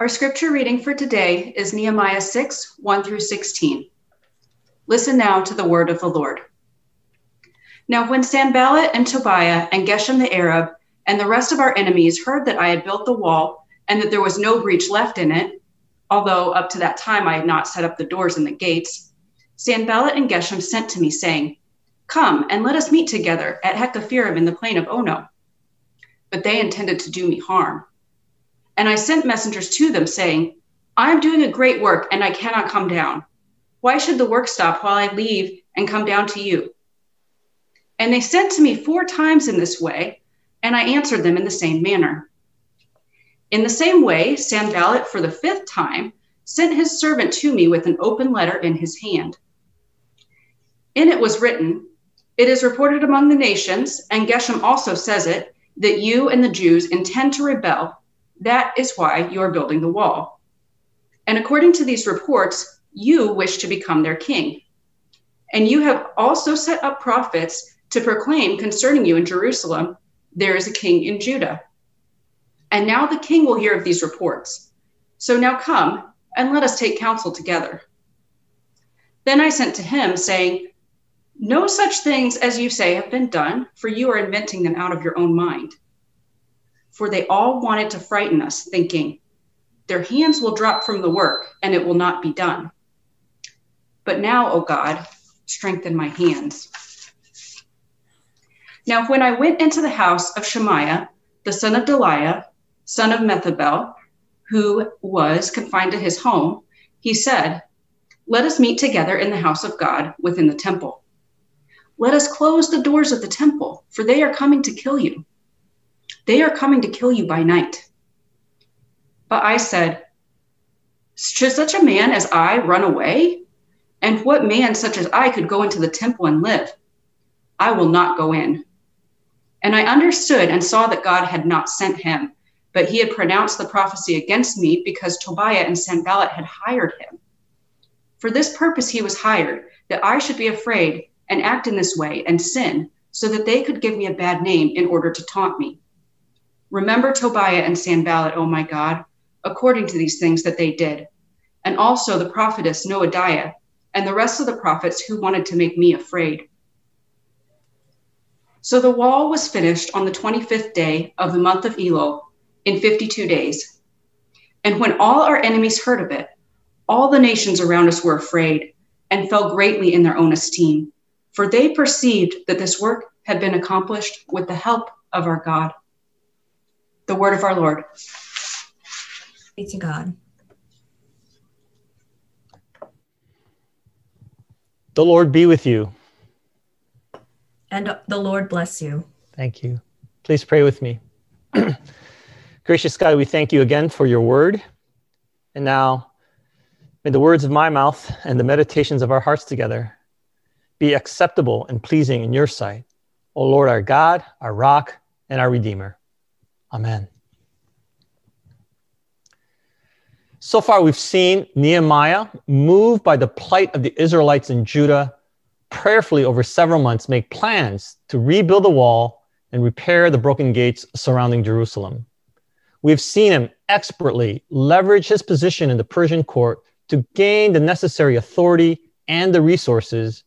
Our scripture reading for today is Nehemiah 6 1 through 16. Listen now to the word of the Lord. Now, when Sanballat and Tobiah and Geshem the Arab and the rest of our enemies heard that I had built the wall and that there was no breach left in it, although up to that time I had not set up the doors and the gates, Sanballat and Geshem sent to me, saying, Come and let us meet together at Hakkephirim in the plain of Ono. But they intended to do me harm. And I sent messengers to them, saying, I am doing a great work, and I cannot come down. Why should the work stop while I leave and come down to you? And they sent to me four times in this way, and I answered them in the same manner. In the same way, Sanballat, for the fifth time, sent his servant to me with an open letter in his hand. In it was written, It is reported among the nations, and Geshem also says it, that you and the Jews intend to rebel that is why you are building the wall. And according to these reports, you wish to become their king. And you have also set up prophets to proclaim concerning you in Jerusalem, there is a king in Judah. And now the king will hear of these reports. So now come and let us take counsel together. Then I sent to him, saying, No such things as you say have been done, for you are inventing them out of your own mind for they all wanted to frighten us, thinking, Their hands will drop from the work, and it will not be done. But now, O God, strengthen my hands. Now, when I went into the house of Shemaiah, the son of Delaiah, son of Methabel, who was confined to his home, he said, Let us meet together in the house of God within the temple. Let us close the doors of the temple, for they are coming to kill you. They are coming to kill you by night. But I said, Should such a man as I run away? And what man such as I could go into the temple and live? I will not go in. And I understood and saw that God had not sent him, but he had pronounced the prophecy against me because Tobiah and Sanballat had hired him. For this purpose he was hired, that I should be afraid and act in this way and sin, so that they could give me a bad name in order to taunt me. Remember Tobiah and Sanballat, O my God, according to these things that they did, and also the prophetess Noadiah, and the rest of the prophets who wanted to make me afraid. So the wall was finished on the 25th day of the month of Elul in 52 days. And when all our enemies heard of it, all the nations around us were afraid and fell greatly in their own esteem, for they perceived that this work had been accomplished with the help of our God. The word of our Lord. Be to God. The Lord be with you. And the Lord bless you. Thank you. Please pray with me. Gracious God, we thank you again for your word. And now, may the words of my mouth and the meditations of our hearts together be acceptable and pleasing in your sight, O Lord, our God, our rock, and our Redeemer. Amen. So far, we've seen Nehemiah, moved by the plight of the Israelites in Judah, prayerfully over several months make plans to rebuild the wall and repair the broken gates surrounding Jerusalem. We've seen him expertly leverage his position in the Persian court to gain the necessary authority and the resources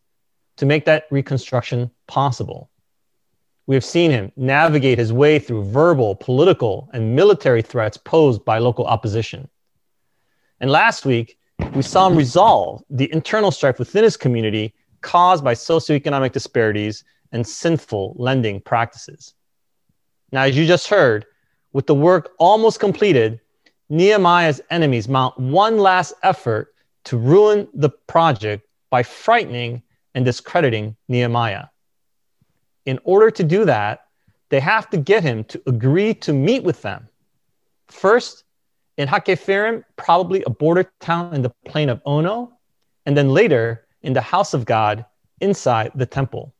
to make that reconstruction possible. We have seen him navigate his way through verbal, political, and military threats posed by local opposition. And last week, we saw him resolve the internal strife within his community caused by socioeconomic disparities and sinful lending practices. Now, as you just heard, with the work almost completed, Nehemiah's enemies mount one last effort to ruin the project by frightening and discrediting Nehemiah in order to do that, they have to get him to agree to meet with them. First, in Hakkephirim, probably a border town in the plain of Ono, and then later in the house of God inside the temple.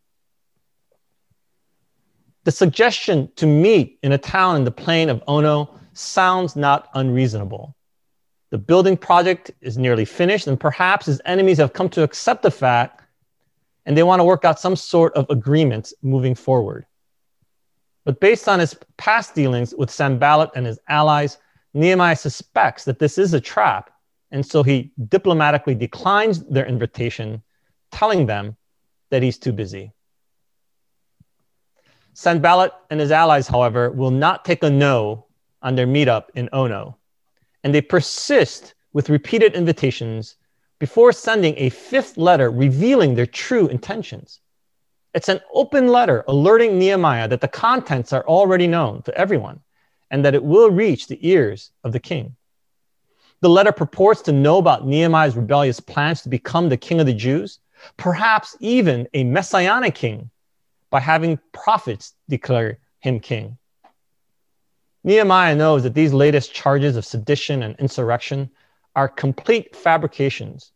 The suggestion to meet in a town in the plain of Ono sounds not unreasonable. The building project is nearly finished, and perhaps his enemies have come to accept the fact and they want to work out some sort of agreement moving forward. But based on his past dealings with Sanballat and his allies, Nehemiah suspects that this is a trap, and so he diplomatically declines their invitation, telling them that he's too busy. Sanballat and his allies, however, will not take a no on their meetup in Ono, and they persist with repeated invitations before sending a fifth letter revealing their true intentions. It's an open letter alerting Nehemiah that the contents are already known to everyone and that it will reach the ears of the king. The letter purports to know about Nehemiah's rebellious plans to become the king of the Jews, perhaps even a messianic king, by having prophets declare him king. Nehemiah knows that these latest charges of sedition and insurrection are complete fabrications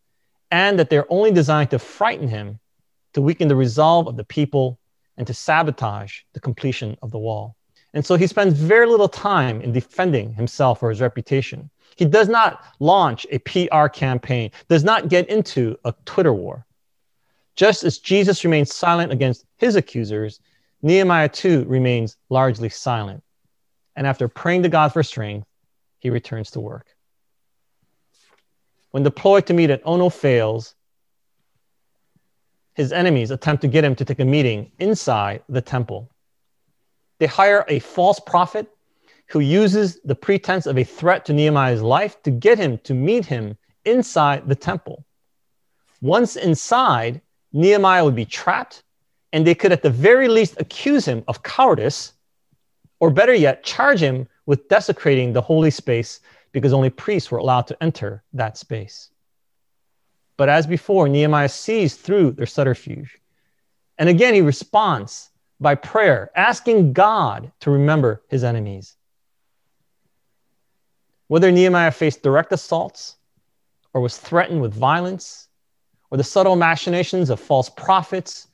and that they're only designed to frighten him to weaken the resolve of the people, and to sabotage the completion of the wall. And so he spends very little time in defending himself or his reputation. He does not launch a PR campaign, does not get into a Twitter war. Just as Jesus remains silent against his accusers, Nehemiah too remains largely silent. And after praying to God for strength, he returns to work. When the ploy to meet at Ono fails, his enemies attempt to get him to take a meeting inside the temple. They hire a false prophet who uses the pretense of a threat to Nehemiah's life to get him to meet him inside the temple. Once inside, Nehemiah would be trapped, and they could at the very least accuse him of cowardice, or better yet, charge him with desecrating the holy space because only priests were allowed to enter that space. But as before, Nehemiah sees through their subterfuge. And again, he responds by prayer, asking God to remember his enemies. Whether Nehemiah faced direct assaults or was threatened with violence or the subtle machinations of false prophets,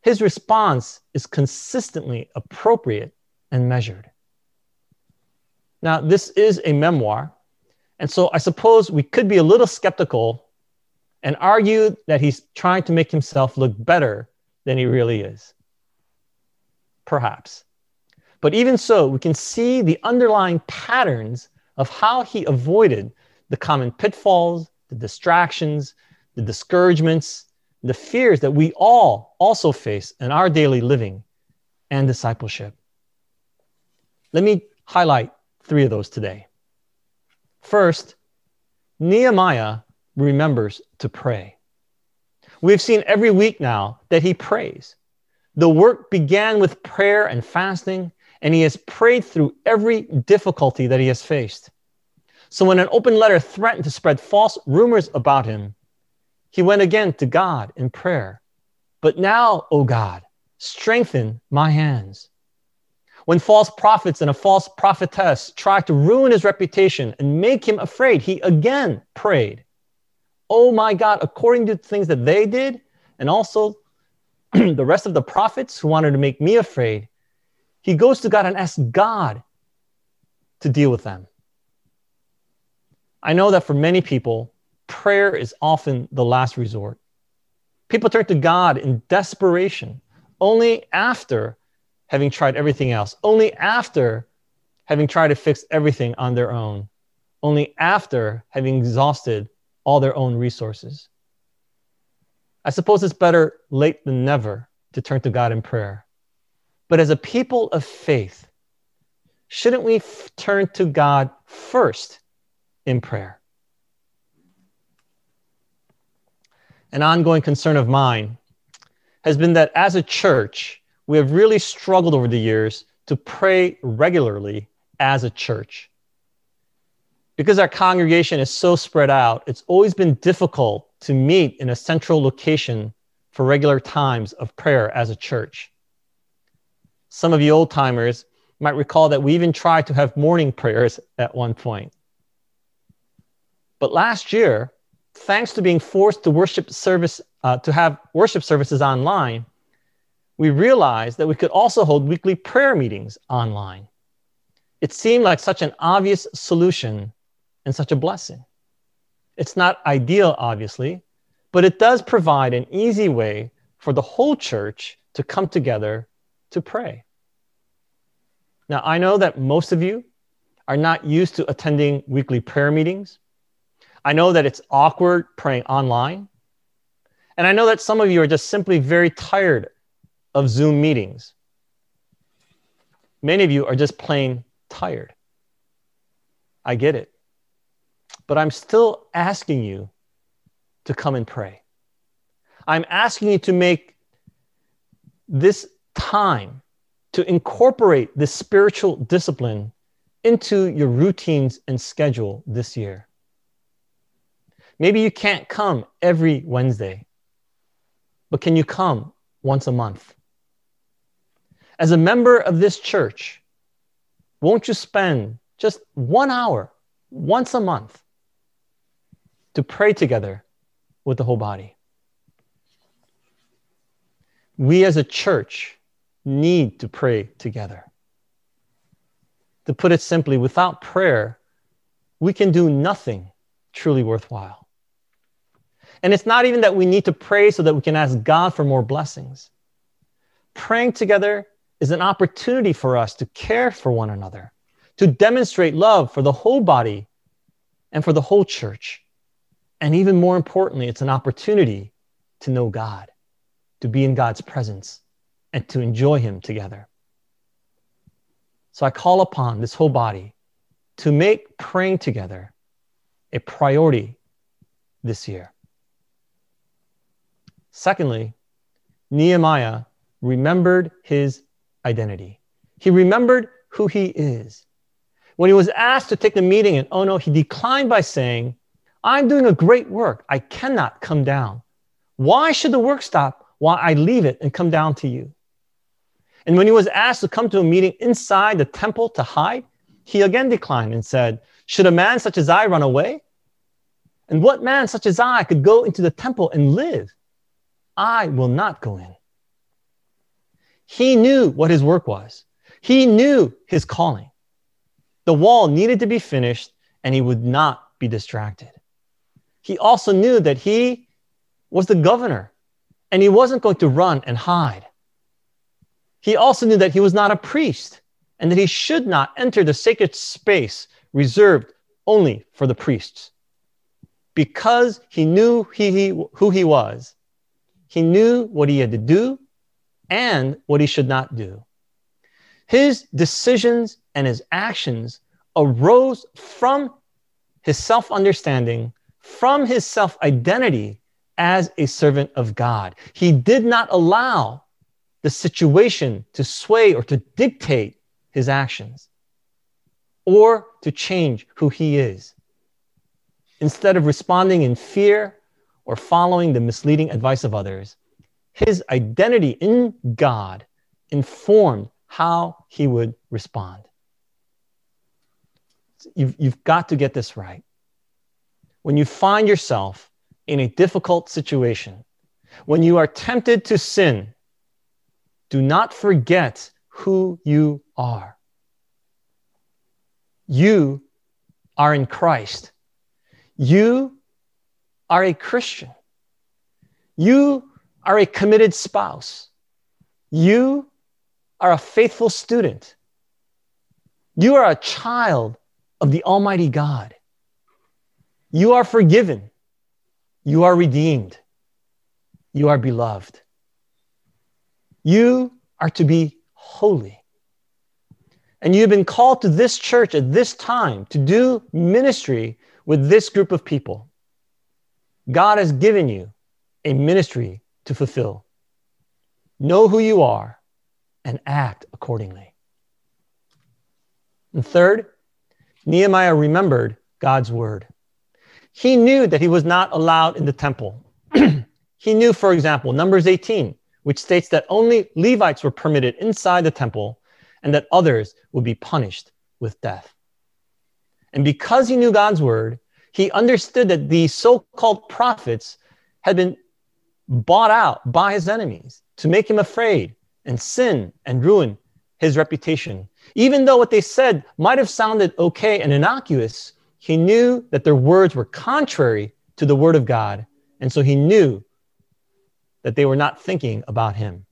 his response is consistently appropriate and measured. Now, this is a memoir, and so I suppose we could be a little skeptical and argue that he's trying to make himself look better than he really is. Perhaps. But even so, we can see the underlying patterns of how he avoided the common pitfalls, the distractions, the discouragements, the fears that we all also face in our daily living and discipleship. Let me highlight three of those today. First, Nehemiah remembers to pray. We've seen every week now that he prays. The work began with prayer and fasting, and he has prayed through every difficulty that he has faced. So when an open letter threatened to spread false rumors about him, he went again to God in prayer. But now, O God, strengthen my hands. When false prophets and a false prophetess tried to ruin his reputation and make him afraid, he again prayed oh my God, according to things that they did, and also the rest of the prophets who wanted to make me afraid, he goes to God and asks God to deal with them. I know that for many people, prayer is often the last resort. People turn to God in desperation only after having tried everything else, only after having tried to fix everything on their own, only after having exhausted all their own resources. I suppose it's better late than never to turn to God in prayer. But as a people of faith, shouldn't we f- turn to God first in prayer? An ongoing concern of mine has been that as a church, we have really struggled over the years to pray regularly as a church because our congregation is so spread out, it's always been difficult to meet in a central location for regular times of prayer as a church. Some of you old timers might recall that we even tried to have morning prayers at one point. But last year, thanks to being forced to worship service uh, to have worship services online, we realized that we could also hold weekly prayer meetings online. It seemed like such an obvious solution and such a blessing. It's not ideal, obviously, but it does provide an easy way for the whole church to come together to pray. Now, I know that most of you are not used to attending weekly prayer meetings. I know that it's awkward praying online. And I know that some of you are just simply very tired of Zoom meetings. Many of you are just plain tired. I get it. But I'm still asking you to come and pray. I'm asking you to make this time to incorporate this spiritual discipline into your routines and schedule this year. Maybe you can't come every Wednesday, but can you come once a month? As a member of this church, won't you spend just one hour once a month to pray together with the whole body? We as a church need to pray together. To put it simply, without prayer, we can do nothing truly worthwhile. And it's not even that we need to pray so that we can ask God for more blessings. Praying together is an opportunity for us to care for one another, to demonstrate love for the whole body and for the whole church. And even more importantly, it's an opportunity to know God, to be in God's presence, and to enjoy Him together. So I call upon this whole body to make praying together a priority this year. Secondly, Nehemiah remembered his identity. He remembered who he is. When he was asked to take the meeting in Ono, he declined by saying, I'm doing a great work. I cannot come down. Why should the work stop while I leave it and come down to you? And when he was asked to come to a meeting inside the temple to hide, he again declined and said, Should a man such as I run away? And what man such as I could go into the temple and live? I will not go in. He knew what his work was, he knew his calling. The wall needed to be finished, and he would not be distracted. He also knew that he was the governor, and he wasn't going to run and hide. He also knew that he was not a priest and that he should not enter the sacred space reserved only for the priests. Because he knew he, he, who he was, he knew what he had to do and what he should not do. His decisions and his actions arose from his self understanding, from his self identity as a servant of God. He did not allow the situation to sway or to dictate his actions or to change who he is. Instead of responding in fear or following the misleading advice of others, his identity in God informed how he would respond. You've, you've got to get this right. When you find yourself in a difficult situation, when you are tempted to sin, do not forget who you are. You are in Christ. You are a Christian. You are a committed spouse. You are a faithful student. You are a child of the Almighty God. You are forgiven. You are redeemed. You are beloved. You are to be holy. And you've been called to this church at this time to do ministry with this group of people. God has given you a ministry to fulfill. Know who you are and act accordingly. And third, Nehemiah remembered God's word. He knew that he was not allowed in the temple. he knew, for example, Numbers 18, which states that only Levites were permitted inside the temple and that others would be punished with death. And because he knew God's word, he understood that the so called prophets had been bought out by his enemies to make him afraid and sin and ruin his reputation. Even though what they said might have sounded okay and innocuous, he knew that their words were contrary to the word of God. And so he knew that they were not thinking about him.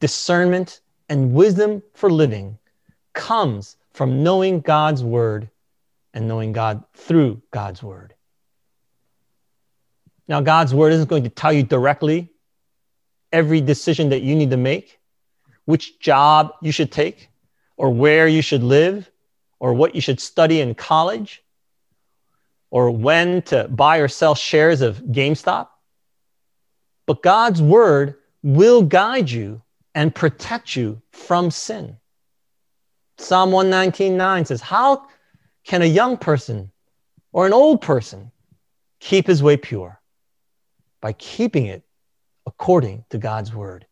Discernment and wisdom for living comes from knowing God's word and knowing God through God's word. Now, God's word isn't going to tell you directly every decision that you need to make, which job you should take, or where you should live, or what you should study in college, or when to buy or sell shares of GameStop. But God's word will guide you and protect you from sin. Psalm 119.9 says, How can a young person or an old person keep his way pure? By keeping it according to God's word.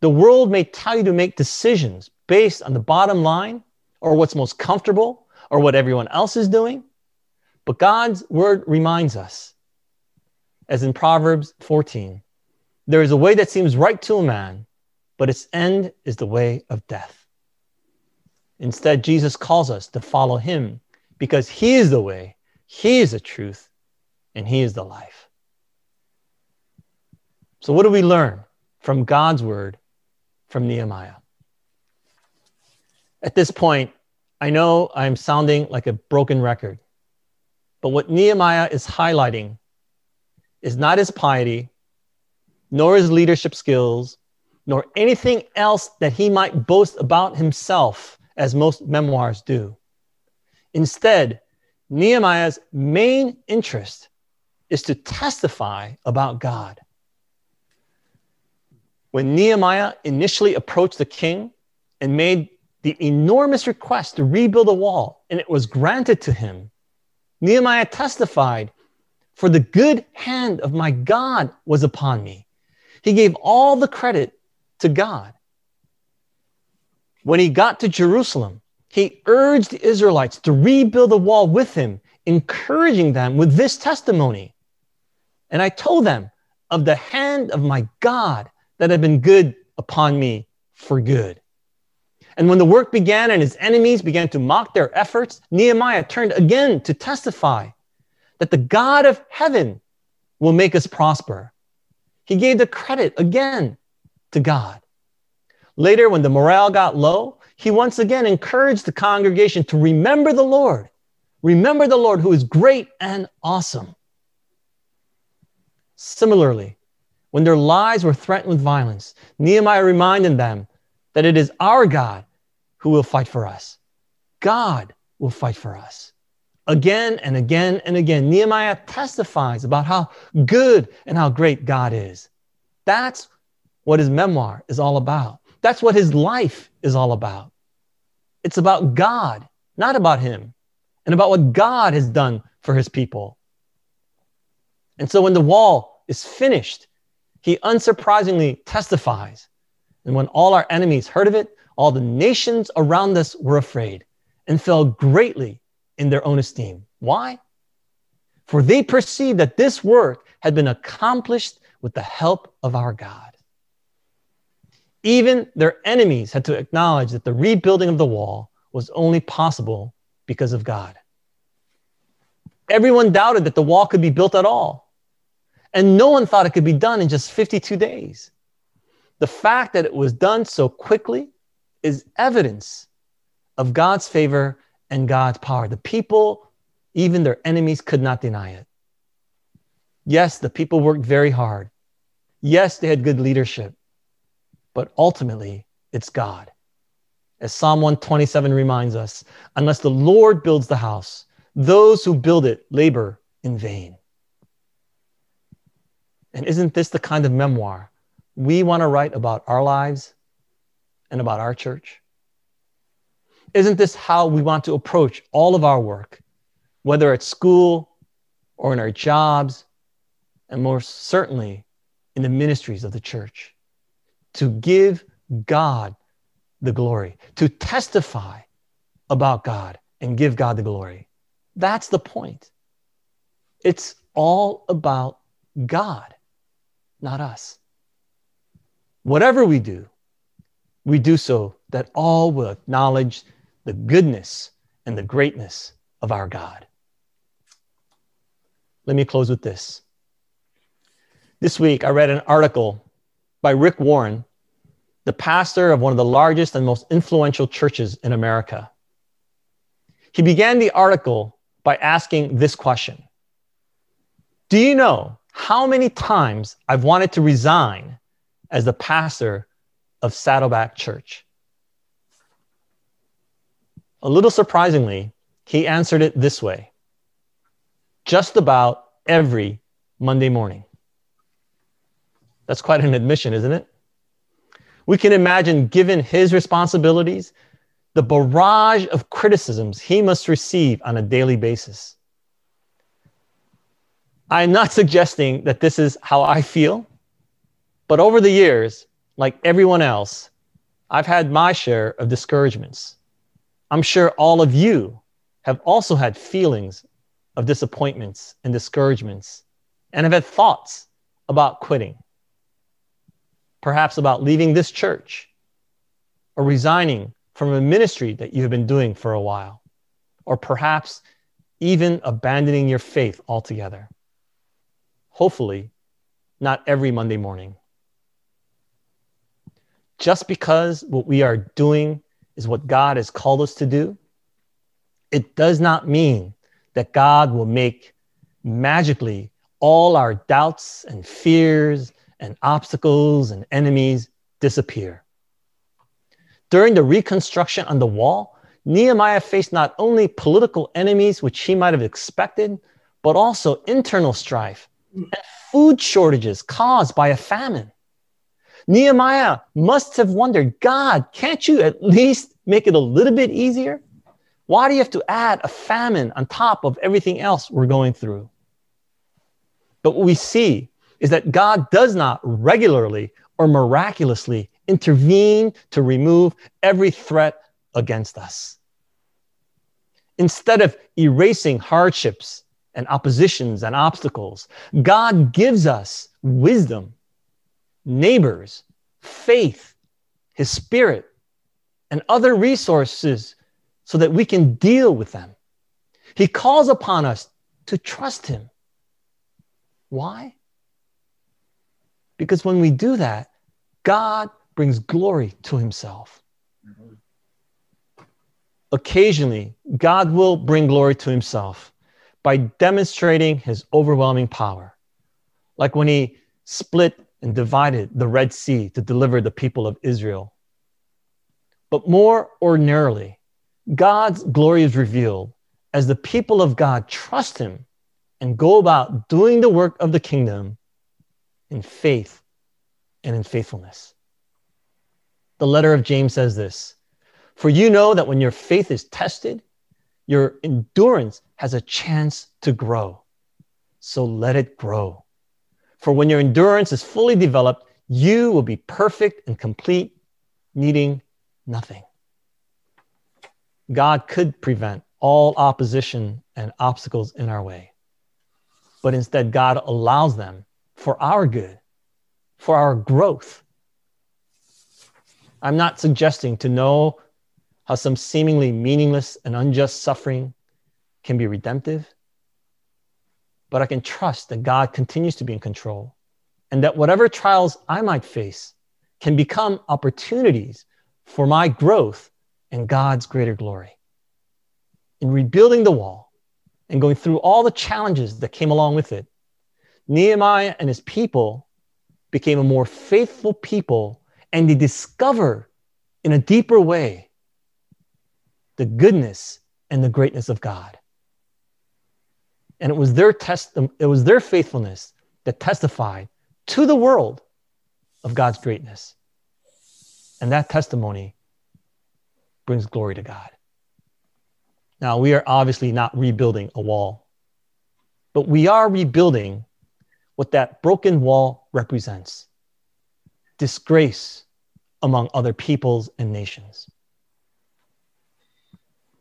The world may tell you to make decisions based on the bottom line or what's most comfortable or what everyone else is doing. But God's word reminds us, as in Proverbs 14, there is a way that seems right to a man, but its end is the way of death. Instead, Jesus calls us to follow him because he is the way, he is the truth, and he is the life. So, what do we learn from God's word from Nehemiah? At this point, I know I'm sounding like a broken record, but what Nehemiah is highlighting is not his piety, nor his leadership skills, nor anything else that he might boast about himself, as most memoirs do. Instead, Nehemiah's main interest is to testify about God. When Nehemiah initially approached the king and made the enormous request to rebuild a wall, and it was granted to him, Nehemiah testified, For the good hand of my God was upon me. He gave all the credit to God. When he got to Jerusalem, he urged the Israelites to rebuild the wall with him, encouraging them with this testimony. And I told them of the hand of my God that had been good upon me for good. And when the work began and his enemies began to mock their efforts, Nehemiah turned again to testify that the God of heaven will make us prosper. He gave the credit again to God. Later, when the morale got low, he once again encouraged the congregation to remember the Lord. Remember the Lord who is great and awesome. Similarly, when their lives were threatened with violence, Nehemiah reminded them that it is our God who will fight for us. God will fight for us. Again and again and again, Nehemiah testifies about how good and how great God is. That's what his memoir is all about. That's what his life is all about. It's about God, not about him, and about what God has done for his people. And so when the wall is finished, he unsurprisingly testifies. And when all our enemies heard of it, all the nations around us were afraid and fell greatly in their own esteem. Why? For they perceived that this work had been accomplished with the help of our God. Even their enemies had to acknowledge that the rebuilding of the wall was only possible because of God. Everyone doubted that the wall could be built at all. And no one thought it could be done in just 52 days. The fact that it was done so quickly is evidence of God's favor and God's power. The people, even their enemies, could not deny it. Yes, the people worked very hard. Yes, they had good leadership. But ultimately, it's God. As Psalm 127 reminds us, unless the Lord builds the house, those who build it labor in vain. And isn't this the kind of memoir we want to write about our lives and about our church? Isn't this how we want to approach all of our work, whether at school or in our jobs, and more certainly in the ministries of the church? To give God the glory, to testify about God and give God the glory. That's the point. It's all about God not us. Whatever we do, we do so that all will acknowledge the goodness and the greatness of our God. Let me close with this. This week, I read an article by Rick Warren, the pastor of one of the largest and most influential churches in America, He began the article by asking this question Do you know how many times I've wanted to resign as the pastor of Saddleback Church? A little surprisingly, he answered it this way just about every Monday morning. That's quite an admission, isn't it? We can imagine, given his responsibilities, the barrage of criticisms he must receive on a daily basis. I'm not suggesting that this is how I feel, but over the years, like everyone else, I've had my share of discouragements. I'm sure all of you have also had feelings of disappointments and discouragements and have had thoughts about quitting perhaps about leaving this church or resigning from a ministry that you have been doing for a while, or perhaps even abandoning your faith altogether. Hopefully, not every Monday morning. Just because what we are doing is what God has called us to do, it does not mean that God will make magically all our doubts and fears and obstacles and enemies disappear. During the reconstruction on the wall, Nehemiah faced not only political enemies, which he might have expected, but also internal strife food shortages caused by a famine. Nehemiah must have wondered God, can't you at least make it a little bit easier? Why do you have to add a famine on top of everything else we're going through? But what we see is that God does not regularly or miraculously intervene to remove every threat against us. Instead of erasing hardships and oppositions and obstacles, God gives us wisdom, neighbors, faith, His Spirit, and other resources so that we can deal with them. He calls upon us to trust Him. Why? Because when we do that, God brings glory to himself. Occasionally, God will bring glory to himself by demonstrating his overwhelming power. Like when he split and divided the Red Sea to deliver the people of Israel. But more ordinarily, God's glory is revealed as the people of God trust him and go about doing the work of the kingdom in faith and in faithfulness. The letter of James says this For you know that when your faith is tested, your endurance has a chance to grow. So let it grow. For when your endurance is fully developed, you will be perfect and complete, needing nothing. God could prevent all opposition and obstacles in our way, but instead, God allows them for our good, for our growth. I'm not suggesting to know how some seemingly meaningless and unjust suffering can be redemptive, but I can trust that God continues to be in control and that whatever trials I might face can become opportunities for my growth and God's greater glory. In rebuilding the wall and going through all the challenges that came along with it, Nehemiah and his people became a more faithful people and they discover in a deeper way the goodness and the greatness of God. And it was their test, it was their faithfulness that testified to the world of God's greatness. And that testimony brings glory to God. Now, we are obviously not rebuilding a wall, but we are rebuilding what that broken wall represents disgrace among other peoples and nations.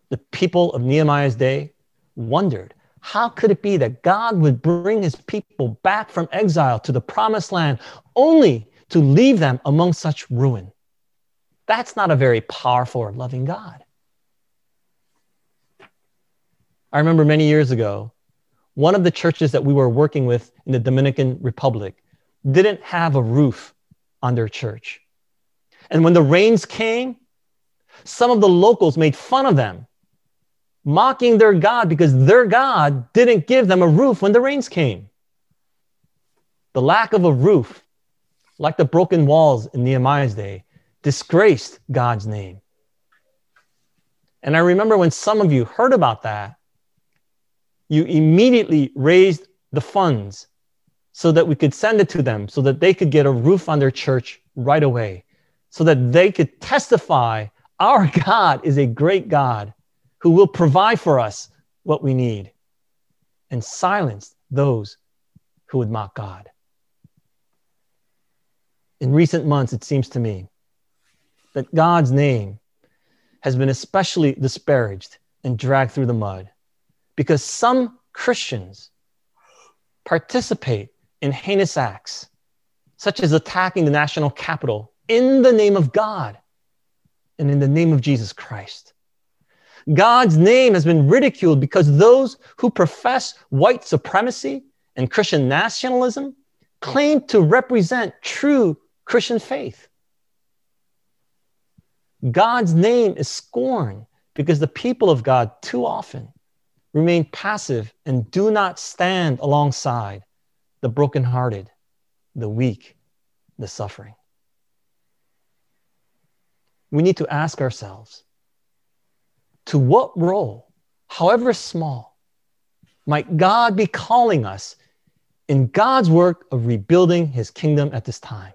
The people of Nehemiah's day wondered how could it be that God would bring his people back from exile to the promised land only to leave them among such ruin? That's not a very powerful or loving God. I remember many years ago, one of the churches that we were working with in the Dominican Republic didn't have a roof on their church. And when the rains came, some of the locals made fun of them mocking their God because their God didn't give them a roof when the rains came. The lack of a roof, like the broken walls in Nehemiah's day, disgraced God's name. And I remember when some of you heard about that, you immediately raised the funds so that we could send it to them, so that they could get a roof on their church right away, so that they could testify our God is a great God who will provide for us what we need and silence those who would mock God. In recent months, it seems to me that God's name has been especially disparaged and dragged through the mud because some Christians participate in heinous acts, such as attacking the national capital in the name of God and in the name of Jesus Christ. God's name has been ridiculed because those who profess white supremacy and Christian nationalism claim to represent true Christian faith. God's name is scorned because the people of God too often remain passive and do not stand alongside the brokenhearted, the weak, the suffering. We need to ask ourselves to what role, however small, might God be calling us in God's work of rebuilding his kingdom at this time?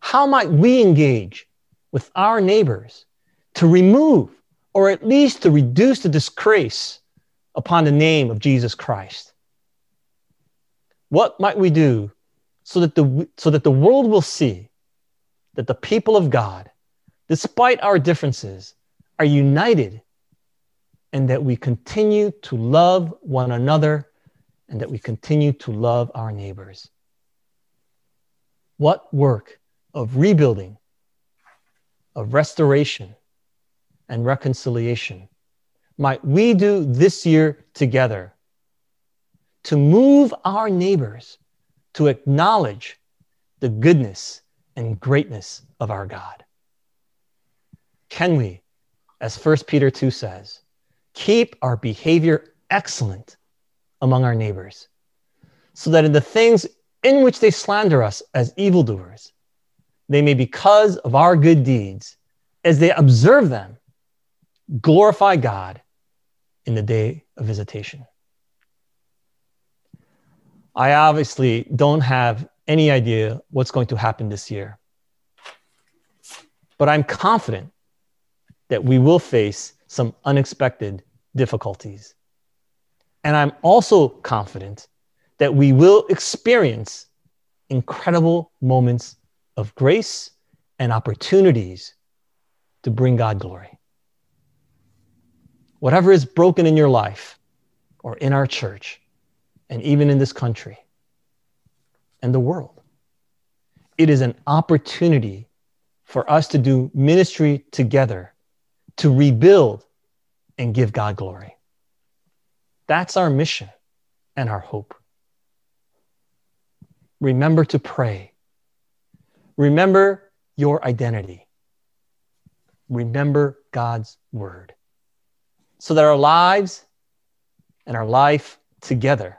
How might we engage with our neighbors to remove or at least to reduce the disgrace upon the name of Jesus Christ? What might we do so that the, so that the world will see that the people of God, despite our differences, are united and that we continue to love one another and that we continue to love our neighbors? What work of rebuilding, of restoration, and reconciliation might we do this year together to move our neighbors to acknowledge the goodness and greatness of our God? Can we, as 1 Peter 2 says, keep our behavior excellent among our neighbors, so that in the things in which they slander us as evildoers, they may, because of our good deeds, as they observe them, glorify God in the day of visitation. I obviously don't have any idea what's going to happen this year. But I'm confident that we will face some unexpected difficulties. And I'm also confident that we will experience incredible moments of grace and opportunities to bring God glory. Whatever is broken in your life or in our church, and even in this country and the world. It is an opportunity for us to do ministry together, to rebuild and give God glory. That's our mission and our hope. Remember to pray. Remember your identity. Remember God's word so that our lives and our life together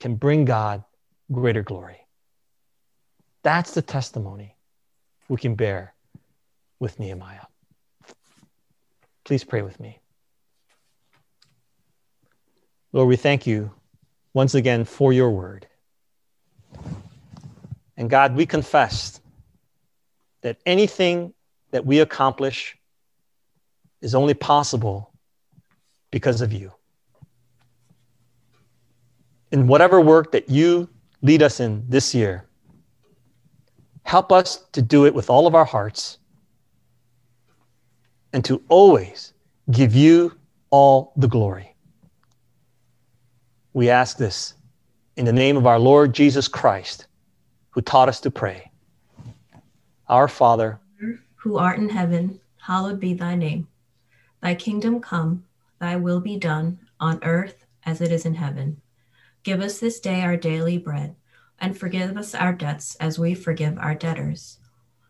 can bring God greater glory. That's the testimony we can bear with Nehemiah. Please pray with me. Lord, we thank you once again for your word. And God, we confess that anything that we accomplish is only possible because of you in whatever work that you lead us in this year, help us to do it with all of our hearts and to always give you all the glory. We ask this in the name of our Lord Jesus Christ, who taught us to pray. Our Father, who art in heaven, hallowed be thy name. Thy kingdom come, thy will be done on earth as it is in heaven. Give us this day our daily bread, and forgive us our debts as we forgive our debtors.